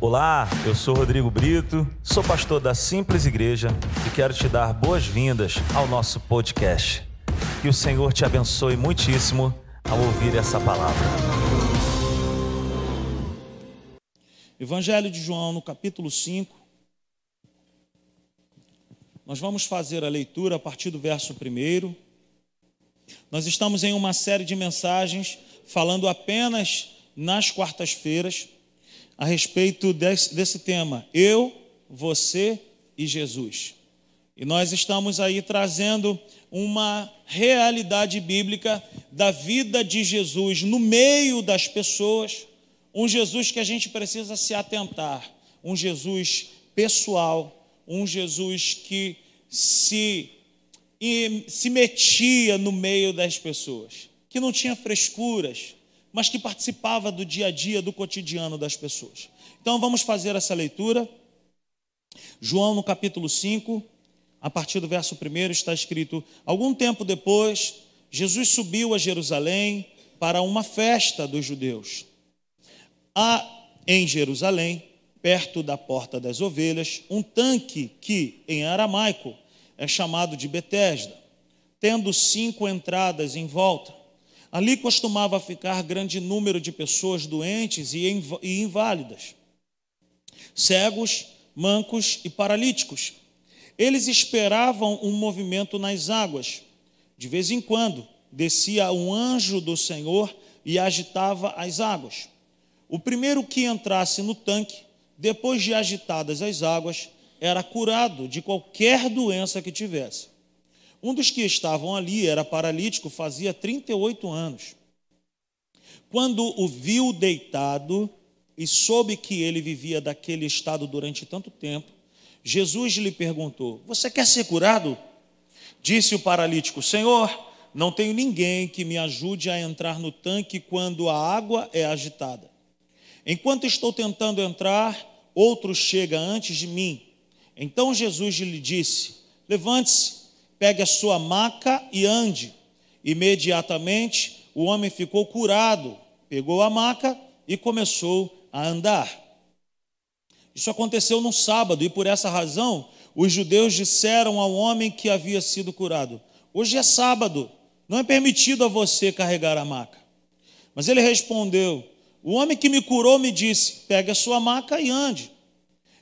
Olá, eu sou Rodrigo Brito, sou pastor da Simples Igreja e quero te dar boas-vindas ao nosso podcast. Que o Senhor te abençoe muitíssimo ao ouvir essa palavra. Evangelho de João, no capítulo 5. Nós vamos fazer a leitura a partir do verso 1. Nós estamos em uma série de mensagens falando apenas nas quartas-feiras a respeito desse, desse tema: eu, você e Jesus. E nós estamos aí trazendo uma realidade bíblica da vida de Jesus no meio das pessoas, um Jesus que a gente precisa se atentar, um Jesus pessoal, um Jesus que se, se metia no meio das pessoas, que não tinha frescuras, mas que participava do dia a dia, do cotidiano das pessoas. Então vamos fazer essa leitura. João, no capítulo 5, a partir do verso 1, está escrito: Algum tempo depois, Jesus subiu a Jerusalém para uma festa dos judeus. Há em Jerusalém, perto da porta das ovelhas, um tanque que, em aramaico, é chamado de Betesda, tendo cinco entradas em volta. Ali costumava ficar grande número de pessoas doentes e inválidas, cegos, mancos e paralíticos. Eles esperavam um movimento nas águas. De vez em quando, descia um anjo do Senhor e agitava as águas. O primeiro que entrasse no tanque, depois de agitadas as águas, era curado de qualquer doença que tivesse. Um dos que estavam ali era paralítico, fazia 38 anos. Quando o viu deitado e soube que ele vivia daquele estado durante tanto tempo, Jesus lhe perguntou: Você quer ser curado? Disse o paralítico: Senhor, não tenho ninguém que me ajude a entrar no tanque quando a água é agitada. Enquanto estou tentando entrar, outro chega antes de mim. Então Jesus lhe disse: Levante-se pegue a sua maca e ande. Imediatamente o homem ficou curado, pegou a maca e começou a andar. Isso aconteceu no sábado e por essa razão os judeus disseram ao homem que havia sido curado: Hoje é sábado, não é permitido a você carregar a maca. Mas ele respondeu: O homem que me curou me disse: Pegue a sua maca e ande.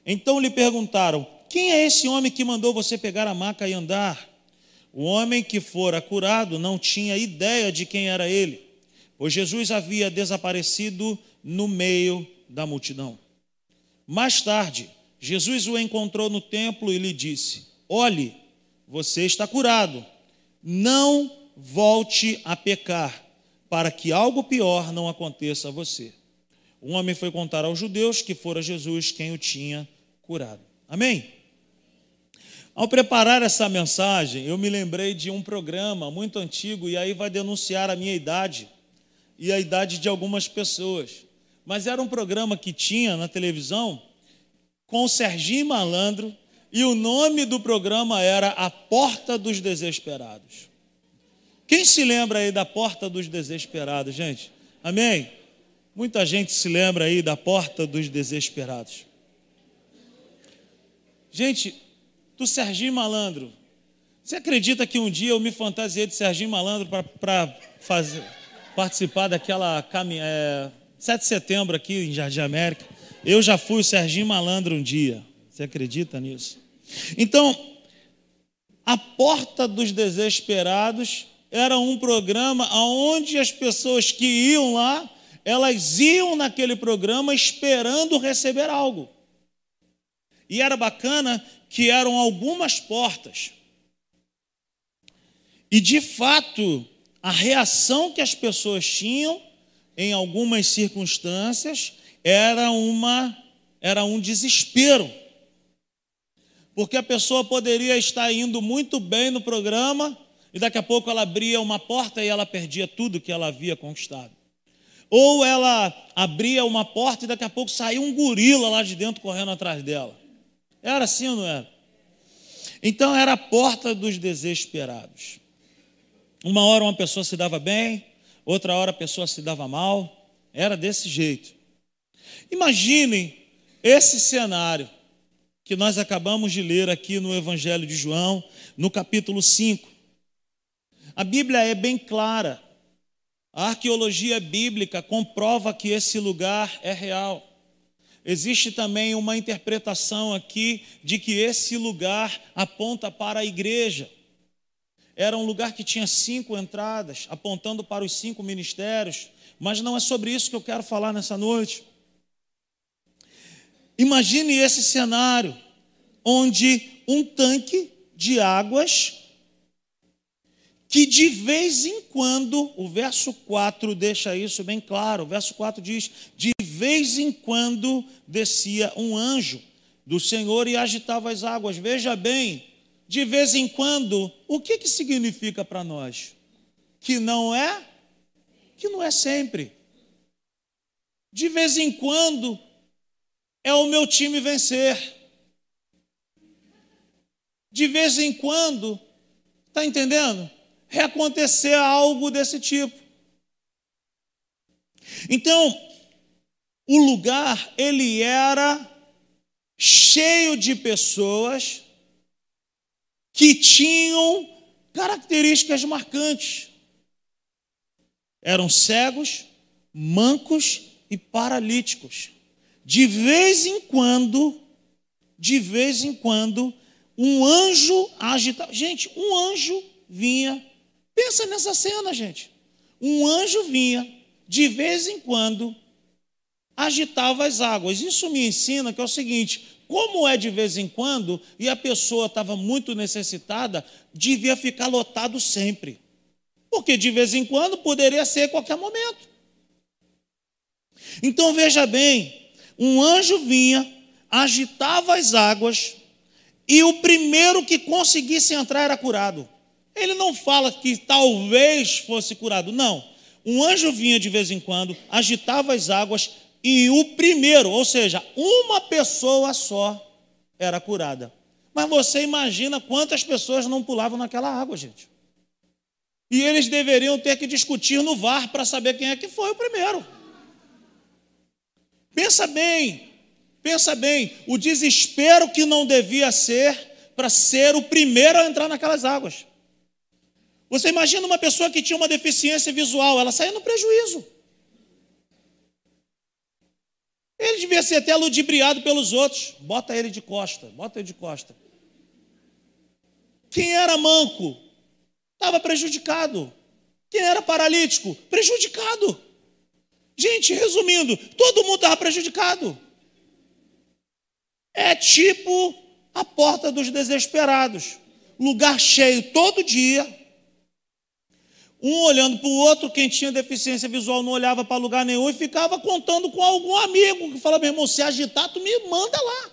Então lhe perguntaram: Quem é esse homem que mandou você pegar a maca e andar? O homem que fora curado não tinha ideia de quem era ele, pois Jesus havia desaparecido no meio da multidão. Mais tarde, Jesus o encontrou no templo e lhe disse: Olhe, você está curado, não volte a pecar, para que algo pior não aconteça a você. Um homem foi contar aos judeus que fora Jesus quem o tinha curado. Amém? Ao preparar essa mensagem, eu me lembrei de um programa muito antigo, e aí vai denunciar a minha idade e a idade de algumas pessoas. Mas era um programa que tinha na televisão com o Serginho Malandro, e o nome do programa era A Porta dos Desesperados. Quem se lembra aí da Porta dos Desesperados, gente? Amém? Muita gente se lembra aí da Porta dos Desesperados. Gente, do Serginho Malandro. Você acredita que um dia eu me fantasiei de Serginho Malandro para participar daquela caminhada? É, 7 de setembro aqui em Jardim América? Eu já fui o Serginho Malandro um dia. Você acredita nisso? Então, a Porta dos Desesperados era um programa onde as pessoas que iam lá, elas iam naquele programa esperando receber algo. E era bacana que eram algumas portas. E de fato, a reação que as pessoas tinham em algumas circunstâncias era uma era um desespero. Porque a pessoa poderia estar indo muito bem no programa e daqui a pouco ela abria uma porta e ela perdia tudo que ela havia conquistado. Ou ela abria uma porta e daqui a pouco saía um gorila lá de dentro correndo atrás dela. Era assim ou não era? Então era a porta dos desesperados. Uma hora uma pessoa se dava bem, outra hora a pessoa se dava mal. Era desse jeito. Imaginem esse cenário que nós acabamos de ler aqui no Evangelho de João, no capítulo 5. A Bíblia é bem clara. A arqueologia bíblica comprova que esse lugar é real. Existe também uma interpretação aqui de que esse lugar aponta para a igreja. Era um lugar que tinha cinco entradas, apontando para os cinco ministérios, mas não é sobre isso que eu quero falar nessa noite. Imagine esse cenário onde um tanque de águas que de vez em quando, o verso 4 deixa isso bem claro. O verso 4 diz: "De vez em quando descia um anjo do Senhor e agitava as águas". Veja bem, de vez em quando, o que que significa para nós? Que não é que não é sempre. De vez em quando é o meu time vencer. De vez em quando, está entendendo? Reacontecer algo desse tipo. Então, o lugar, ele era cheio de pessoas que tinham características marcantes. Eram cegos, mancos e paralíticos de vez em quando, de vez em quando, um anjo agitava. Gente, um anjo vinha. Pensa nessa cena, gente. Um anjo vinha, de vez em quando, agitava as águas. Isso me ensina que é o seguinte: como é de vez em quando, e a pessoa estava muito necessitada, devia ficar lotado sempre. Porque de vez em quando poderia ser a qualquer momento. Então veja bem, um anjo vinha, agitava as águas, e o primeiro que conseguisse entrar era curado. Ele não fala que talvez fosse curado, não. Um anjo vinha de vez em quando, agitava as águas, e o primeiro, ou seja, uma pessoa só, era curada. Mas você imagina quantas pessoas não pulavam naquela água, gente. E eles deveriam ter que discutir no VAR para saber quem é que foi o primeiro. Pensa bem, pensa bem, o desespero que não devia ser para ser o primeiro a entrar naquelas águas. Você imagina uma pessoa que tinha uma deficiência visual, ela saía no prejuízo. Ele devia ser até ludibriado pelos outros. Bota ele de costa, bota ele de costa. Quem era manco estava prejudicado. Quem era paralítico? Prejudicado. Gente, resumindo, todo mundo estava prejudicado. É tipo a porta dos desesperados. Lugar cheio todo dia. Um olhando para o outro, quem tinha deficiência visual não olhava para lugar nenhum e ficava contando com algum amigo que fala: meu irmão, se agitar, tu me manda lá.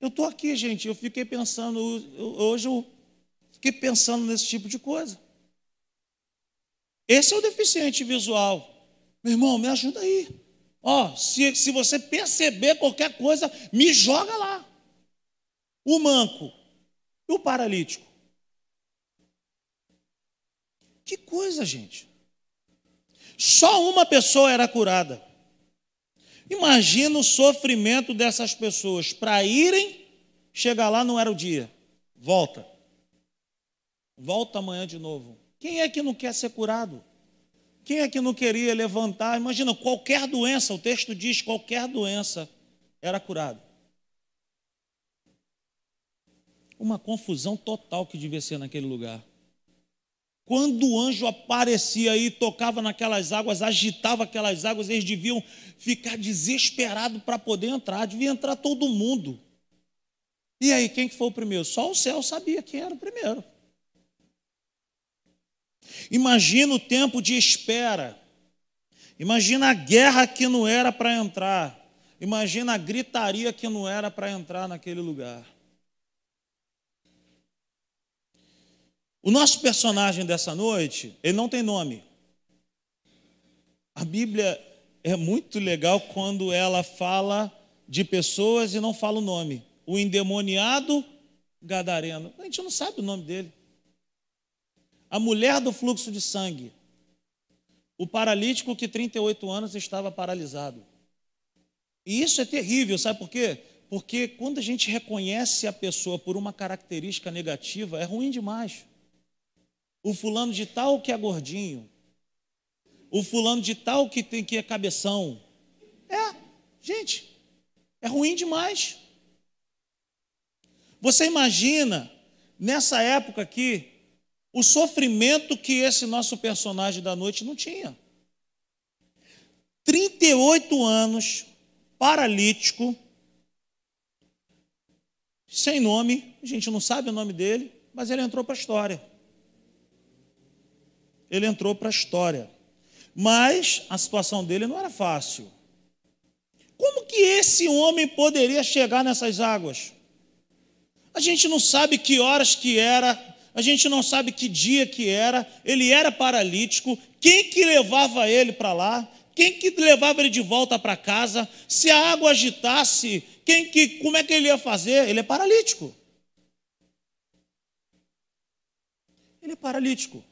Eu estou aqui, gente, eu fiquei pensando, hoje eu fiquei pensando nesse tipo de coisa. Esse é o deficiente visual. Meu irmão, me ajuda aí. Ó, se, se você perceber qualquer coisa, me joga lá. O manco e o paralítico. Que coisa, gente. Só uma pessoa era curada. Imagina o sofrimento dessas pessoas para irem, chegar lá não era o dia. Volta. Volta amanhã de novo. Quem é que não quer ser curado? Quem é que não queria levantar? Imagina, qualquer doença, o texto diz qualquer doença era curado. Uma confusão total que devia ser naquele lugar. Quando o anjo aparecia e tocava naquelas águas, agitava aquelas águas, eles deviam ficar desesperados para poder entrar. Devia entrar todo mundo. E aí, quem que foi o primeiro? Só o céu sabia quem era o primeiro. Imagina o tempo de espera. Imagina a guerra que não era para entrar. Imagina a gritaria que não era para entrar naquele lugar. O nosso personagem dessa noite, ele não tem nome. A Bíblia é muito legal quando ela fala de pessoas e não fala o nome. O endemoniado gadareno. A gente não sabe o nome dele a mulher do fluxo de sangue, o paralítico que 38 anos estava paralisado. E isso é terrível, sabe por quê? Porque quando a gente reconhece a pessoa por uma característica negativa, é ruim demais. O fulano de tal que é gordinho, o fulano de tal que tem que é cabeção. É, gente, é ruim demais. Você imagina, nessa época aqui, o sofrimento que esse nosso personagem da noite não tinha. 38 anos, paralítico, sem nome, a gente não sabe o nome dele, mas ele entrou para a história. Ele entrou para a história. Mas a situação dele não era fácil. Como que esse homem poderia chegar nessas águas? A gente não sabe que horas que era, a gente não sabe que dia que era, ele era paralítico, quem que levava ele para lá? Quem que levava ele de volta para casa? Se a água agitasse, quem que, como é que ele ia fazer? Ele é paralítico. Ele é paralítico.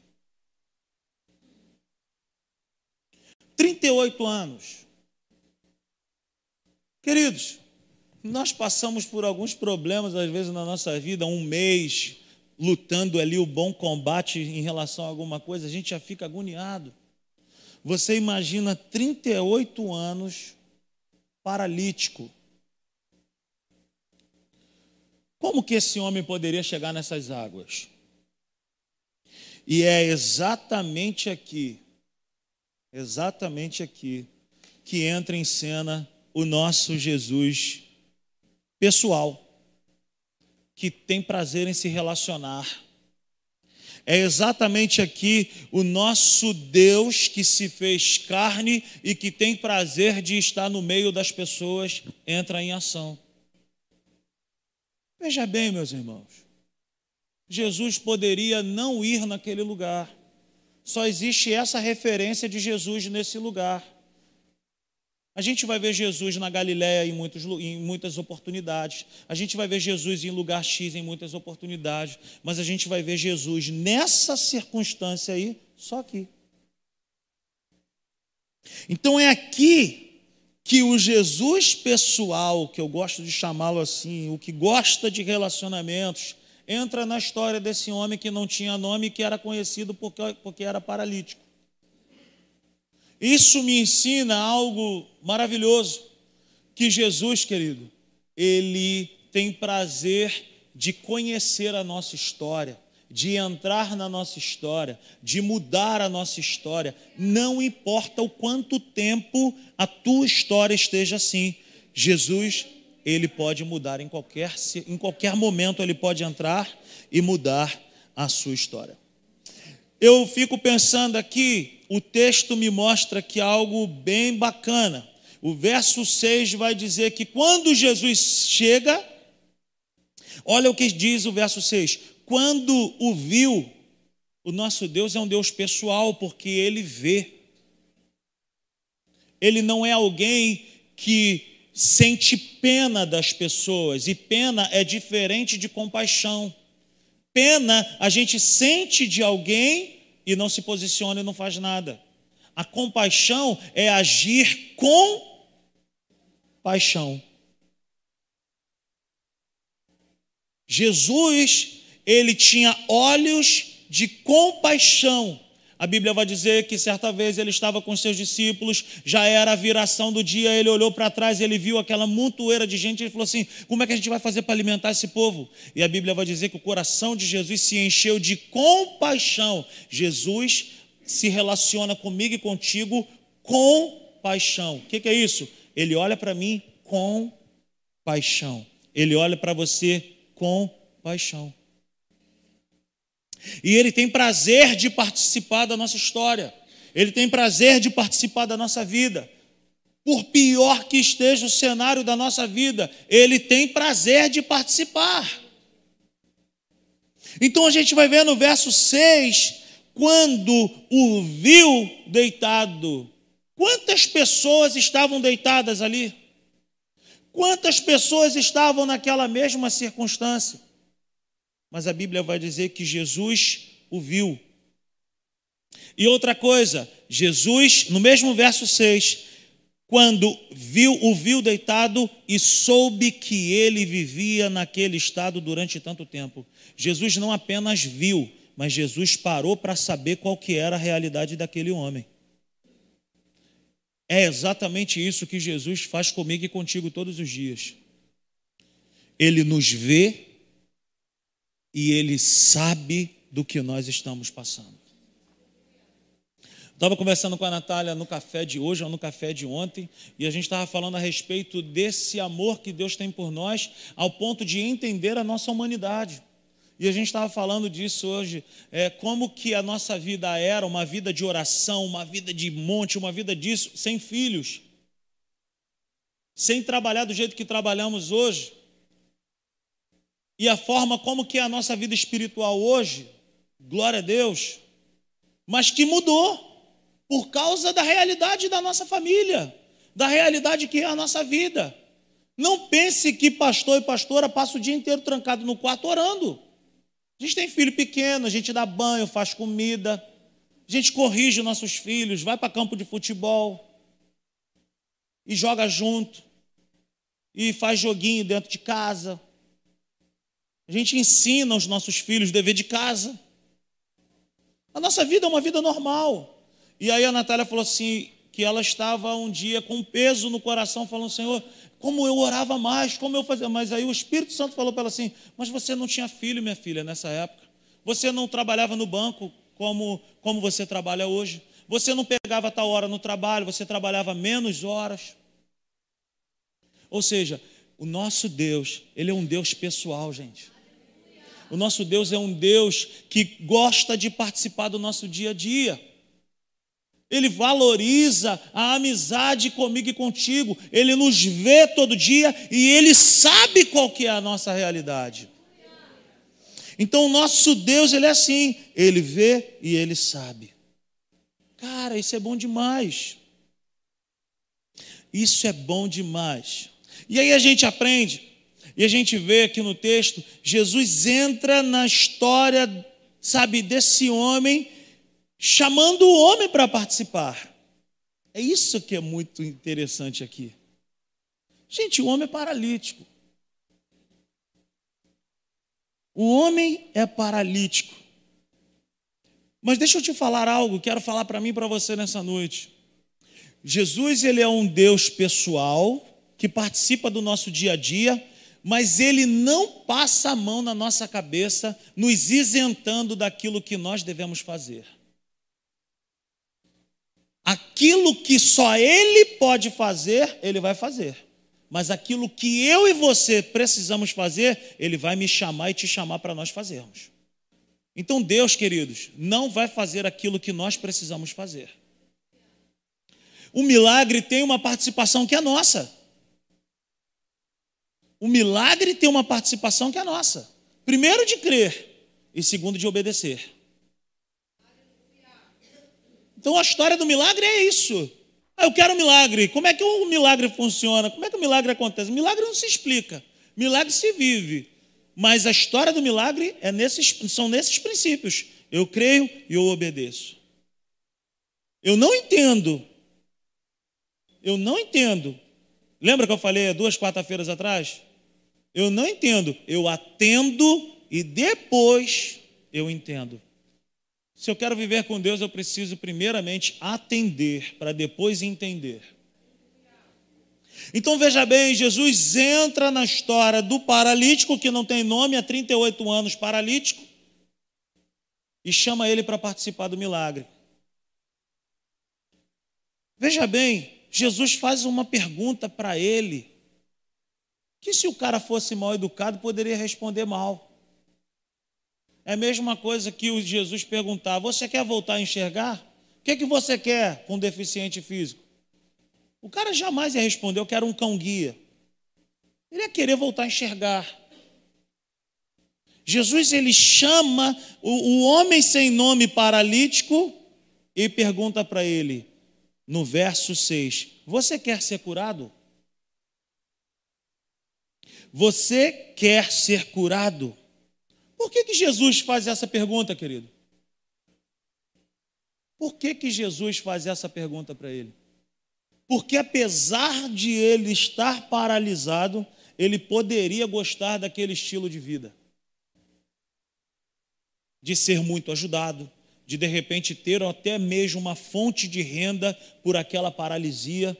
38 anos. Queridos, nós passamos por alguns problemas, às vezes, na nossa vida, um mês lutando ali o bom combate em relação a alguma coisa, a gente já fica agoniado. Você imagina 38 anos paralítico. Como que esse homem poderia chegar nessas águas? E é exatamente aqui, exatamente aqui, que entra em cena o nosso Jesus pessoal, que tem prazer em se relacionar é exatamente aqui o nosso Deus que se fez carne e que tem prazer de estar no meio das pessoas, entra em ação. Veja bem, meus irmãos, Jesus poderia não ir naquele lugar, só existe essa referência de Jesus nesse lugar. A gente vai ver Jesus na Galiléia em, muitos, em muitas oportunidades. A gente vai ver Jesus em lugar X em muitas oportunidades. Mas a gente vai ver Jesus nessa circunstância aí, só aqui. Então é aqui que o Jesus pessoal, que eu gosto de chamá-lo assim, o que gosta de relacionamentos, entra na história desse homem que não tinha nome e que era conhecido porque, porque era paralítico. Isso me ensina algo maravilhoso, que Jesus, querido, ele tem prazer de conhecer a nossa história, de entrar na nossa história, de mudar a nossa história. Não importa o quanto tempo a tua história esteja assim. Jesus, ele pode mudar em qualquer em qualquer momento ele pode entrar e mudar a sua história. Eu fico pensando aqui o texto me mostra que algo bem bacana. O verso 6 vai dizer que quando Jesus chega, olha o que diz o verso 6: quando o viu, o nosso Deus é um Deus pessoal, porque ele vê. Ele não é alguém que sente pena das pessoas, e pena é diferente de compaixão. Pena a gente sente de alguém e não se posiciona e não faz nada. A compaixão é agir com paixão. Jesus, ele tinha olhos de compaixão a Bíblia vai dizer que certa vez ele estava com seus discípulos, já era a viração do dia, ele olhou para trás, ele viu aquela montoeira de gente, ele falou assim: como é que a gente vai fazer para alimentar esse povo? E a Bíblia vai dizer que o coração de Jesus se encheu de compaixão. Jesus se relaciona comigo e contigo com paixão. O que, que é isso? Ele olha para mim com paixão. Ele olha para você com paixão. E Ele tem prazer de participar da nossa história, Ele tem prazer de participar da nossa vida. Por pior que esteja o cenário da nossa vida, Ele tem prazer de participar. Então a gente vai ver no verso 6, quando o viu deitado, quantas pessoas estavam deitadas ali? Quantas pessoas estavam naquela mesma circunstância? Mas a Bíblia vai dizer que Jesus o viu. E outra coisa, Jesus, no mesmo verso 6, quando viu o viu deitado e soube que ele vivia naquele estado durante tanto tempo. Jesus não apenas viu, mas Jesus parou para saber qual que era a realidade daquele homem. É exatamente isso que Jesus faz comigo e contigo todos os dias. Ele nos vê e ele sabe do que nós estamos passando. Estava conversando com a Natália no café de hoje ou no café de ontem, e a gente estava falando a respeito desse amor que Deus tem por nós, ao ponto de entender a nossa humanidade. E a gente estava falando disso hoje, é, como que a nossa vida era uma vida de oração, uma vida de monte, uma vida disso, sem filhos, sem trabalhar do jeito que trabalhamos hoje. E a forma como que é a nossa vida espiritual hoje, glória a Deus, mas que mudou por causa da realidade da nossa família, da realidade que é a nossa vida. Não pense que pastor e pastora passam o dia inteiro trancado no quarto orando. A gente tem filho pequeno, a gente dá banho, faz comida, a gente corrige nossos filhos, vai para campo de futebol e joga junto, e faz joguinho dentro de casa. A gente ensina os nossos filhos o dever de casa. A nossa vida é uma vida normal. E aí a Natália falou assim: que ela estava um dia com peso no coração, falando: Senhor, como eu orava mais, como eu fazia. Mas aí o Espírito Santo falou para ela assim: Mas você não tinha filho, minha filha, nessa época. Você não trabalhava no banco como, como você trabalha hoje. Você não pegava tal hora no trabalho, você trabalhava menos horas. Ou seja, o nosso Deus, Ele é um Deus pessoal, gente. O nosso Deus é um Deus que gosta de participar do nosso dia a dia. Ele valoriza a amizade comigo e contigo. Ele nos vê todo dia e ele sabe qual que é a nossa realidade. Então o nosso Deus, ele é assim, ele vê e ele sabe. Cara, isso é bom demais. Isso é bom demais. E aí a gente aprende, e a gente vê aqui no texto, Jesus entra na história, sabe, desse homem chamando o homem para participar. É isso que é muito interessante aqui. Gente, o homem é paralítico. O homem é paralítico. Mas deixa eu te falar algo, quero falar para mim e para você nessa noite. Jesus, ele é um Deus pessoal que participa do nosso dia a dia, mas ele não passa a mão na nossa cabeça, nos isentando daquilo que nós devemos fazer. Aquilo que só Ele pode fazer, Ele vai fazer. Mas aquilo que eu e você precisamos fazer, Ele vai me chamar e te chamar para nós fazermos. Então, Deus, queridos, não vai fazer aquilo que nós precisamos fazer. O milagre tem uma participação que é nossa. O milagre tem uma participação que é nossa. Primeiro, de crer, e segundo, de obedecer. Então a história do milagre é isso. Ah, eu quero um milagre. Como é que o milagre funciona? Como é que o milagre acontece? Milagre não se explica. Milagre se vive. Mas a história do milagre é nesses, são nesses princípios. Eu creio e eu obedeço. Eu não entendo. Eu não entendo. Lembra que eu falei duas quarta-feiras atrás? Eu não entendo. Eu atendo e depois eu entendo. Se eu quero viver com Deus, eu preciso primeiramente atender para depois entender. Então veja bem, Jesus entra na história do paralítico que não tem nome há 38 anos, paralítico, e chama ele para participar do milagre. Veja bem, Jesus faz uma pergunta para ele, que se o cara fosse mal educado, poderia responder mal. É a mesma coisa que o Jesus perguntar: Você quer voltar a enxergar? O que, é que você quer com um deficiente físico? O cara jamais ia responder: Eu quero um cão-guia. Ele ia querer voltar a enxergar. Jesus ele chama o, o homem sem nome paralítico e pergunta para ele, no verso 6: Você quer ser curado? Você quer ser curado? Por que, que Jesus faz essa pergunta, querido? Por que, que Jesus faz essa pergunta para ele? Porque apesar de ele estar paralisado, ele poderia gostar daquele estilo de vida. De ser muito ajudado, de de repente ter até mesmo uma fonte de renda por aquela paralisia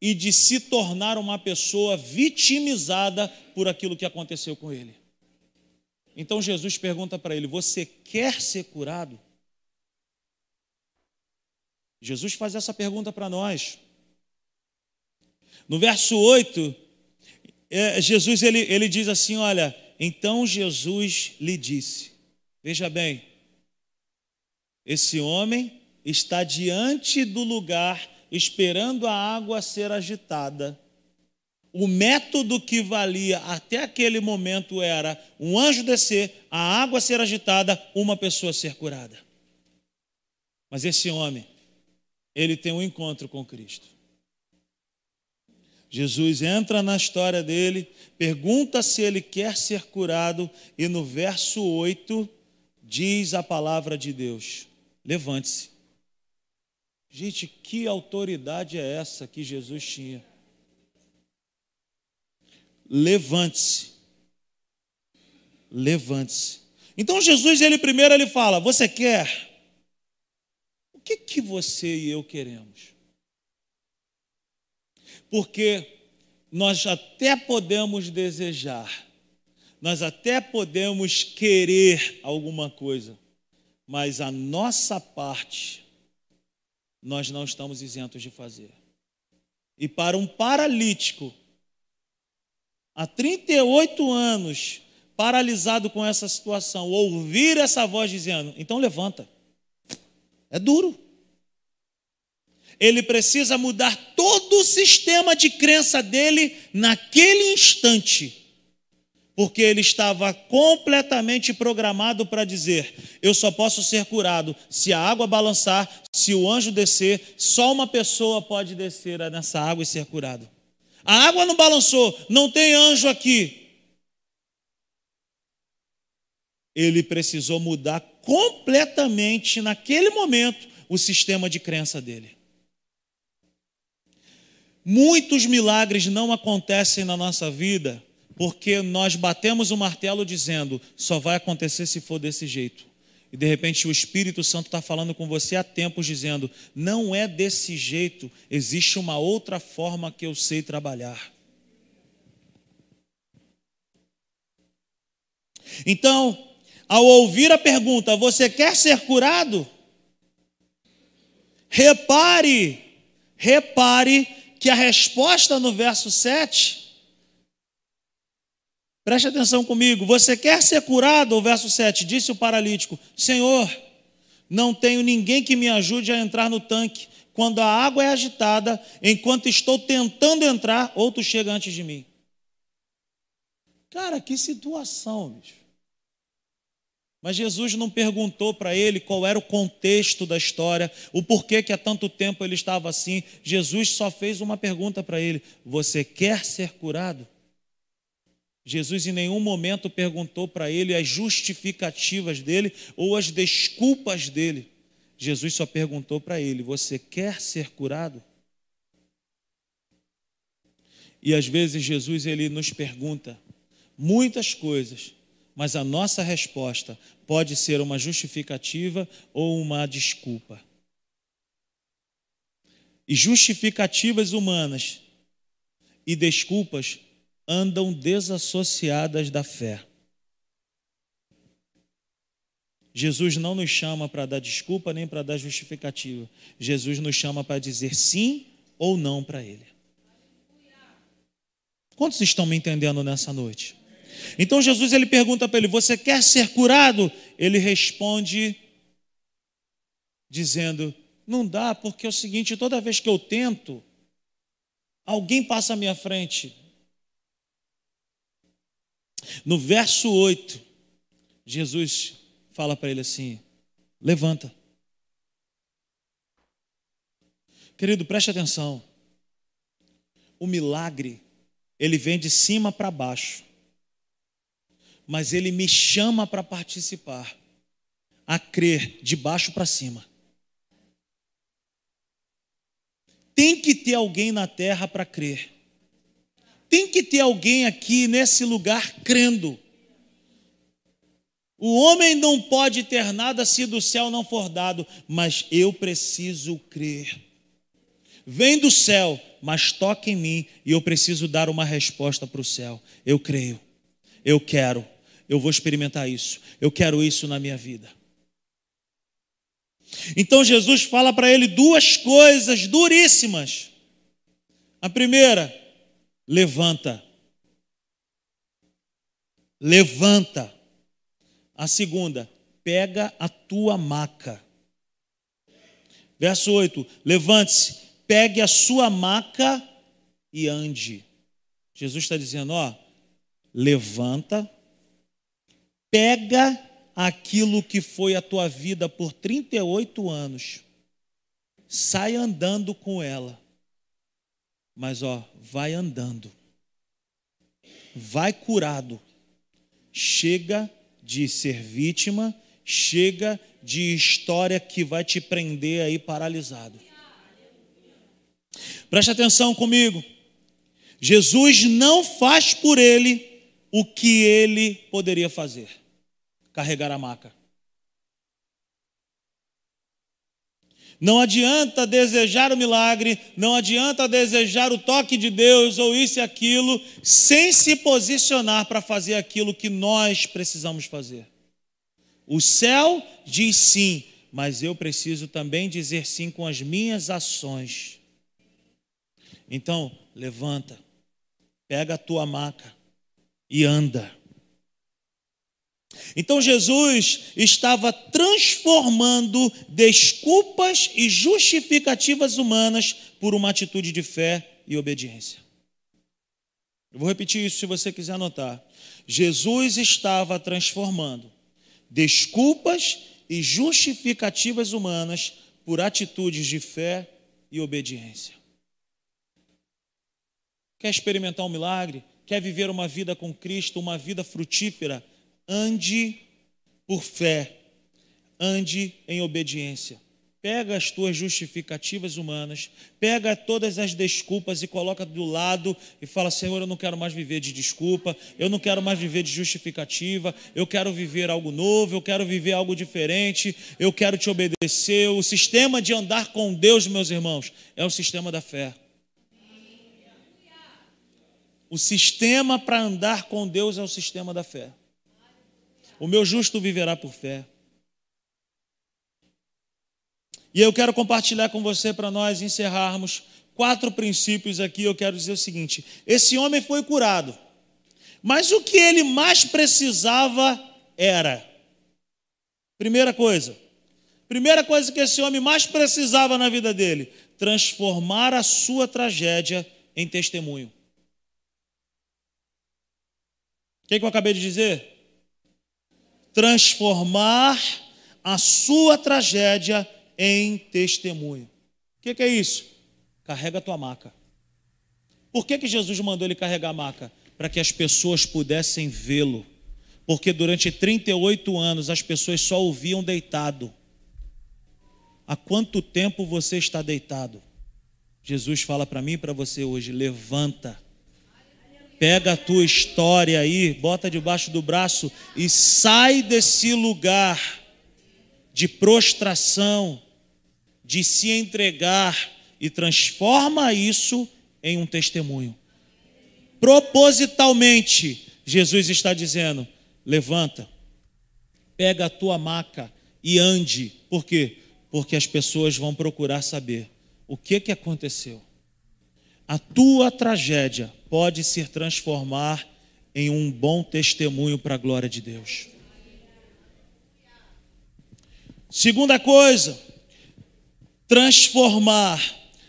e de se tornar uma pessoa vitimizada por aquilo que aconteceu com ele. Então Jesus pergunta para ele: Você quer ser curado? Jesus faz essa pergunta para nós. No verso 8, é, Jesus ele, ele diz assim: Olha, então Jesus lhe disse: Veja bem, esse homem está diante do lugar esperando a água ser agitada. O método que valia até aquele momento era um anjo descer, a água ser agitada, uma pessoa ser curada. Mas esse homem, ele tem um encontro com Cristo. Jesus entra na história dele, pergunta se ele quer ser curado, e no verso 8 diz a palavra de Deus: levante-se. Gente, que autoridade é essa que Jesus tinha? Levante-se. Levante-se. Então Jesus, ele primeiro ele fala: "Você quer? O que que você e eu queremos?" Porque nós até podemos desejar, nós até podemos querer alguma coisa, mas a nossa parte nós não estamos isentos de fazer. E para um paralítico, há 38 anos, paralisado com essa situação, ouvir essa voz dizendo: então levanta. É duro ele precisa mudar todo o sistema de crença dele naquele instante, porque ele estava completamente programado para dizer: eu só posso ser curado se a água balançar, se o anjo descer, só uma pessoa pode descer nessa água e ser curado. A água não balançou, não tem anjo aqui. Ele precisou mudar completamente naquele momento o sistema de crença dele. Muitos milagres não acontecem na nossa vida porque nós batemos o martelo dizendo só vai acontecer se for desse jeito. E de repente o Espírito Santo está falando com você há tempos, dizendo: não é desse jeito, existe uma outra forma que eu sei trabalhar. Então, ao ouvir a pergunta, você quer ser curado? Repare, repare que a resposta no verso 7, preste atenção comigo, você quer ser curado? O verso 7, disse o paralítico: Senhor, não tenho ninguém que me ajude a entrar no tanque. Quando a água é agitada, enquanto estou tentando entrar, outro chega antes de mim. Cara, que situação, bicho. Mas Jesus não perguntou para ele qual era o contexto da história, o porquê que há tanto tempo ele estava assim. Jesus só fez uma pergunta para ele: Você quer ser curado? Jesus em nenhum momento perguntou para ele as justificativas dele ou as desculpas dele. Jesus só perguntou para ele: Você quer ser curado? E às vezes Jesus ele nos pergunta muitas coisas mas a nossa resposta pode ser uma justificativa ou uma desculpa. E justificativas humanas e desculpas andam desassociadas da fé. Jesus não nos chama para dar desculpa nem para dar justificativa. Jesus nos chama para dizer sim ou não para Ele. Quantos estão me entendendo nessa noite? Então Jesus ele pergunta para ele: Você quer ser curado? Ele responde dizendo: Não dá, porque é o seguinte: toda vez que eu tento, alguém passa à minha frente. No verso 8, Jesus fala para ele assim: Levanta. Querido, preste atenção. O milagre, ele vem de cima para baixo mas ele me chama para participar, a crer de baixo para cima. Tem que ter alguém na terra para crer. Tem que ter alguém aqui nesse lugar crendo. O homem não pode ter nada se do céu não for dado, mas eu preciso crer. Vem do céu, mas toca em mim e eu preciso dar uma resposta para o céu. Eu creio, eu quero, eu vou experimentar isso, eu quero isso na minha vida. Então Jesus fala para ele duas coisas duríssimas. A primeira, levanta. Levanta. A segunda, pega a tua maca. Verso 8: Levante-se, pegue a sua maca e ande. Jesus está dizendo: ó, levanta, pega aquilo que foi a tua vida por 38 anos, sai andando com ela, mas ó, vai andando, vai curado, chega de ser vítima, chega de história que vai te prender aí paralisado. Preste atenção comigo. Jesus não faz por ele o que ele poderia fazer carregar a maca. Não adianta desejar o milagre, não adianta desejar o toque de Deus ou isso e aquilo, sem se posicionar para fazer aquilo que nós precisamos fazer. O céu diz sim, mas eu preciso também dizer sim com as minhas ações. Então, levanta, pega a tua maca e anda. Então Jesus estava transformando desculpas e justificativas humanas por uma atitude de fé e obediência. Eu vou repetir isso se você quiser anotar. Jesus estava transformando desculpas e justificativas humanas por atitudes de fé e obediência. Quer experimentar um milagre? Quer viver uma vida com Cristo, uma vida frutífera? Ande por fé, ande em obediência. Pega as tuas justificativas humanas, pega todas as desculpas e coloca do lado e fala: Senhor, eu não quero mais viver de desculpa, eu não quero mais viver de justificativa, eu quero viver algo novo, eu quero viver algo diferente, eu quero te obedecer. O sistema de andar com Deus, meus irmãos, é o sistema da fé. O sistema para andar com Deus é o sistema da fé. O meu justo viverá por fé. E eu quero compartilhar com você para nós encerrarmos quatro princípios aqui. Eu quero dizer o seguinte: esse homem foi curado, mas o que ele mais precisava era, primeira coisa, primeira coisa que esse homem mais precisava na vida dele, transformar a sua tragédia em testemunho. O que, que eu acabei de dizer? Transformar a sua tragédia em testemunho. O que, que, é isso? Carrega a tua maca. Por que, que Jesus mandou ele carregar a maca? Para que as pessoas pudessem vê-lo. Porque durante 38 anos as pessoas só ouviam deitado. Há quanto tempo você está deitado? Jesus fala para mim e para você hoje: levanta Pega a tua história aí, bota debaixo do braço e sai desse lugar de prostração, de se entregar e transforma isso em um testemunho. Propositalmente, Jesus está dizendo: levanta, pega a tua maca e ande. Por quê? Porque as pessoas vão procurar saber o que, que aconteceu. A tua tragédia pode se transformar em um bom testemunho para a glória de Deus. Segunda coisa, transformar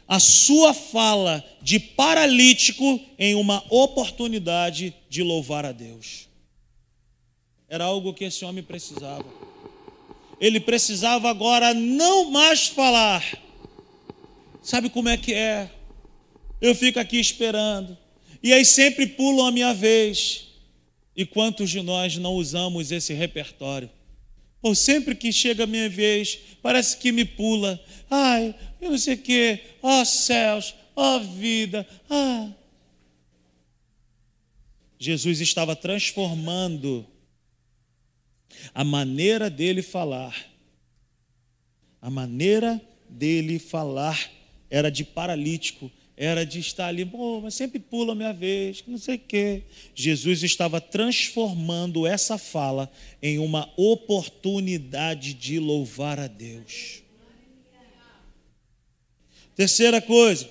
a sua fala de paralítico em uma oportunidade de louvar a Deus. Era algo que esse homem precisava. Ele precisava agora não mais falar. Sabe como é que é? Eu fico aqui esperando. E aí sempre pulam a minha vez. E quantos de nós não usamos esse repertório? Ou sempre que chega a minha vez, parece que me pula. Ai, eu não sei o quê. Ó oh, céus, ó oh, vida. Ah. Jesus estava transformando a maneira dele falar. A maneira dele falar era de paralítico, era de estar ali, oh, mas sempre pula a minha vez, não sei o quê. Jesus estava transformando essa fala em uma oportunidade de louvar a Deus. Terceira coisa,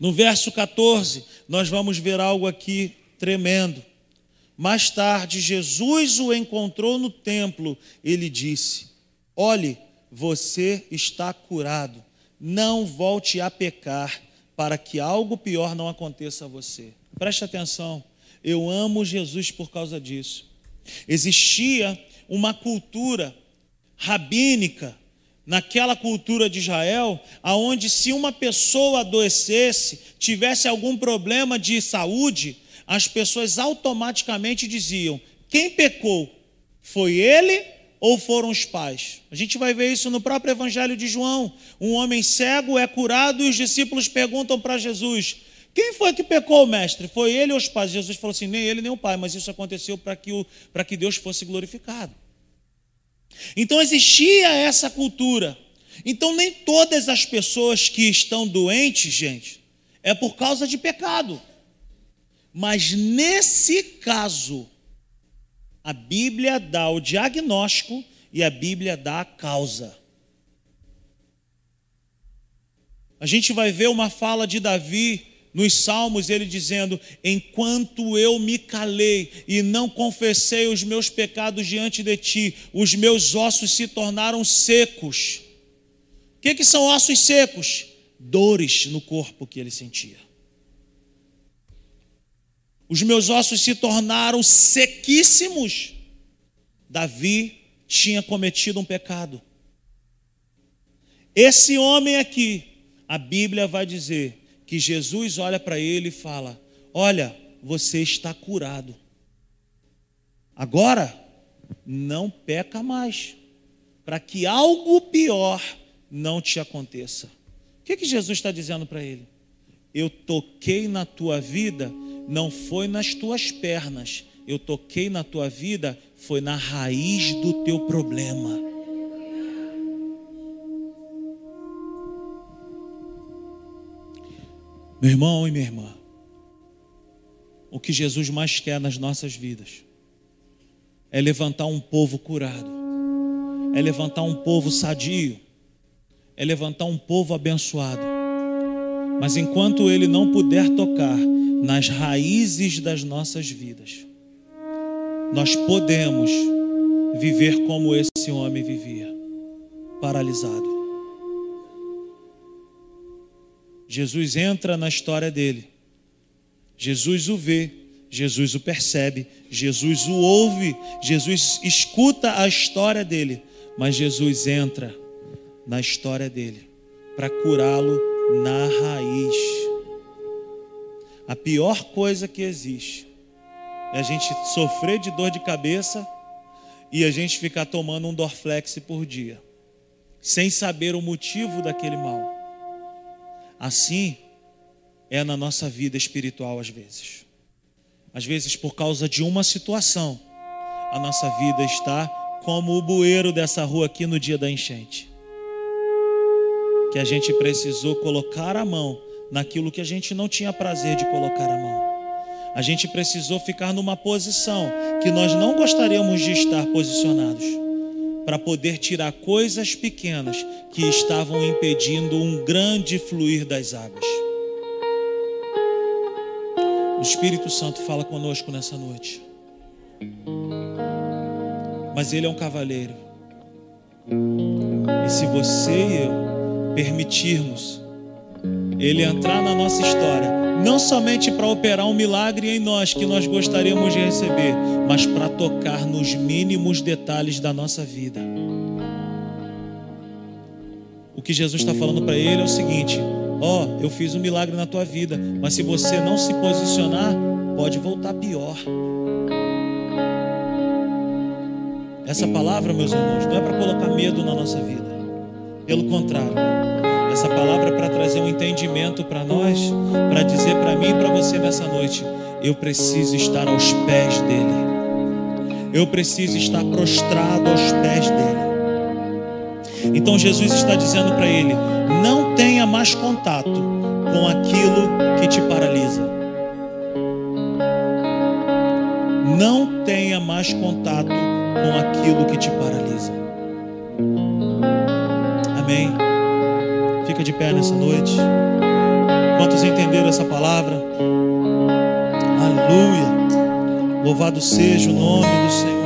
no verso 14, nós vamos ver algo aqui tremendo. Mais tarde, Jesus o encontrou no templo. Ele disse: Olhe, você está curado não volte a pecar para que algo pior não aconteça a você. Preste atenção, eu amo Jesus por causa disso. Existia uma cultura rabínica naquela cultura de Israel, aonde se uma pessoa adoecesse, tivesse algum problema de saúde, as pessoas automaticamente diziam: quem pecou? Foi ele ou foram os pais? A gente vai ver isso no próprio Evangelho de João. Um homem cego é curado e os discípulos perguntam para Jesus: Quem foi que pecou, mestre? Foi ele ou os pais? Jesus falou assim: Nem ele nem o pai, mas isso aconteceu para que, que Deus fosse glorificado. Então existia essa cultura. Então nem todas as pessoas que estão doentes, gente, é por causa de pecado. Mas nesse caso, a Bíblia dá o diagnóstico e a Bíblia dá a causa. A gente vai ver uma fala de Davi nos Salmos, ele dizendo: Enquanto eu me calei e não confessei os meus pecados diante de ti, os meus ossos se tornaram secos. O que, que são ossos secos? Dores no corpo que ele sentia os meus ossos se tornaram sequíssimos. Davi tinha cometido um pecado. Esse homem aqui, a Bíblia vai dizer que Jesus olha para ele e fala: Olha, você está curado. Agora, não peca mais, para que algo pior não te aconteça. O que, que Jesus está dizendo para ele? Eu toquei na tua vida não foi nas tuas pernas, eu toquei na tua vida, foi na raiz do teu problema. Meu irmão e minha irmã, o que Jesus mais quer nas nossas vidas é levantar um povo curado, é levantar um povo sadio, é levantar um povo abençoado. Mas enquanto ele não puder tocar nas raízes das nossas vidas, nós podemos viver como esse homem vivia, paralisado. Jesus entra na história dele, Jesus o vê, Jesus o percebe, Jesus o ouve, Jesus escuta a história dele, mas Jesus entra na história dele para curá-lo na raiz. A pior coisa que existe é a gente sofrer de dor de cabeça e a gente ficar tomando um Dorflex por dia, sem saber o motivo daquele mal. Assim é na nossa vida espiritual às vezes. Às vezes, por causa de uma situação, a nossa vida está como o bueiro dessa rua aqui no dia da enchente. Que a gente precisou colocar a mão naquilo que a gente não tinha prazer de colocar a mão. A gente precisou ficar numa posição que nós não gostaríamos de estar posicionados, para poder tirar coisas pequenas que estavam impedindo um grande fluir das águas. O Espírito Santo fala conosco nessa noite. Mas ele é um cavaleiro. E se você e eu permitirmos ele entrar na nossa história, não somente para operar um milagre em nós que nós gostaríamos de receber, mas para tocar nos mínimos detalhes da nossa vida. O que Jesus está falando para ele é o seguinte: ó, oh, eu fiz um milagre na tua vida, mas se você não se posicionar, pode voltar pior. Essa palavra, meus irmãos, não é para colocar medo na nossa vida. Pelo contrário, essa palavra para trazer um entendimento para nós, para dizer para mim e para você nessa noite: eu preciso estar aos pés dele. Eu preciso estar prostrado aos pés dele. Então Jesus está dizendo para ele: não tenha mais contato com aquilo que te paralisa. Não tenha mais contato com aquilo que te paralisa. Pé nessa noite. Quantos entenderam essa palavra? Aleluia. Louvado seja o nome do Senhor.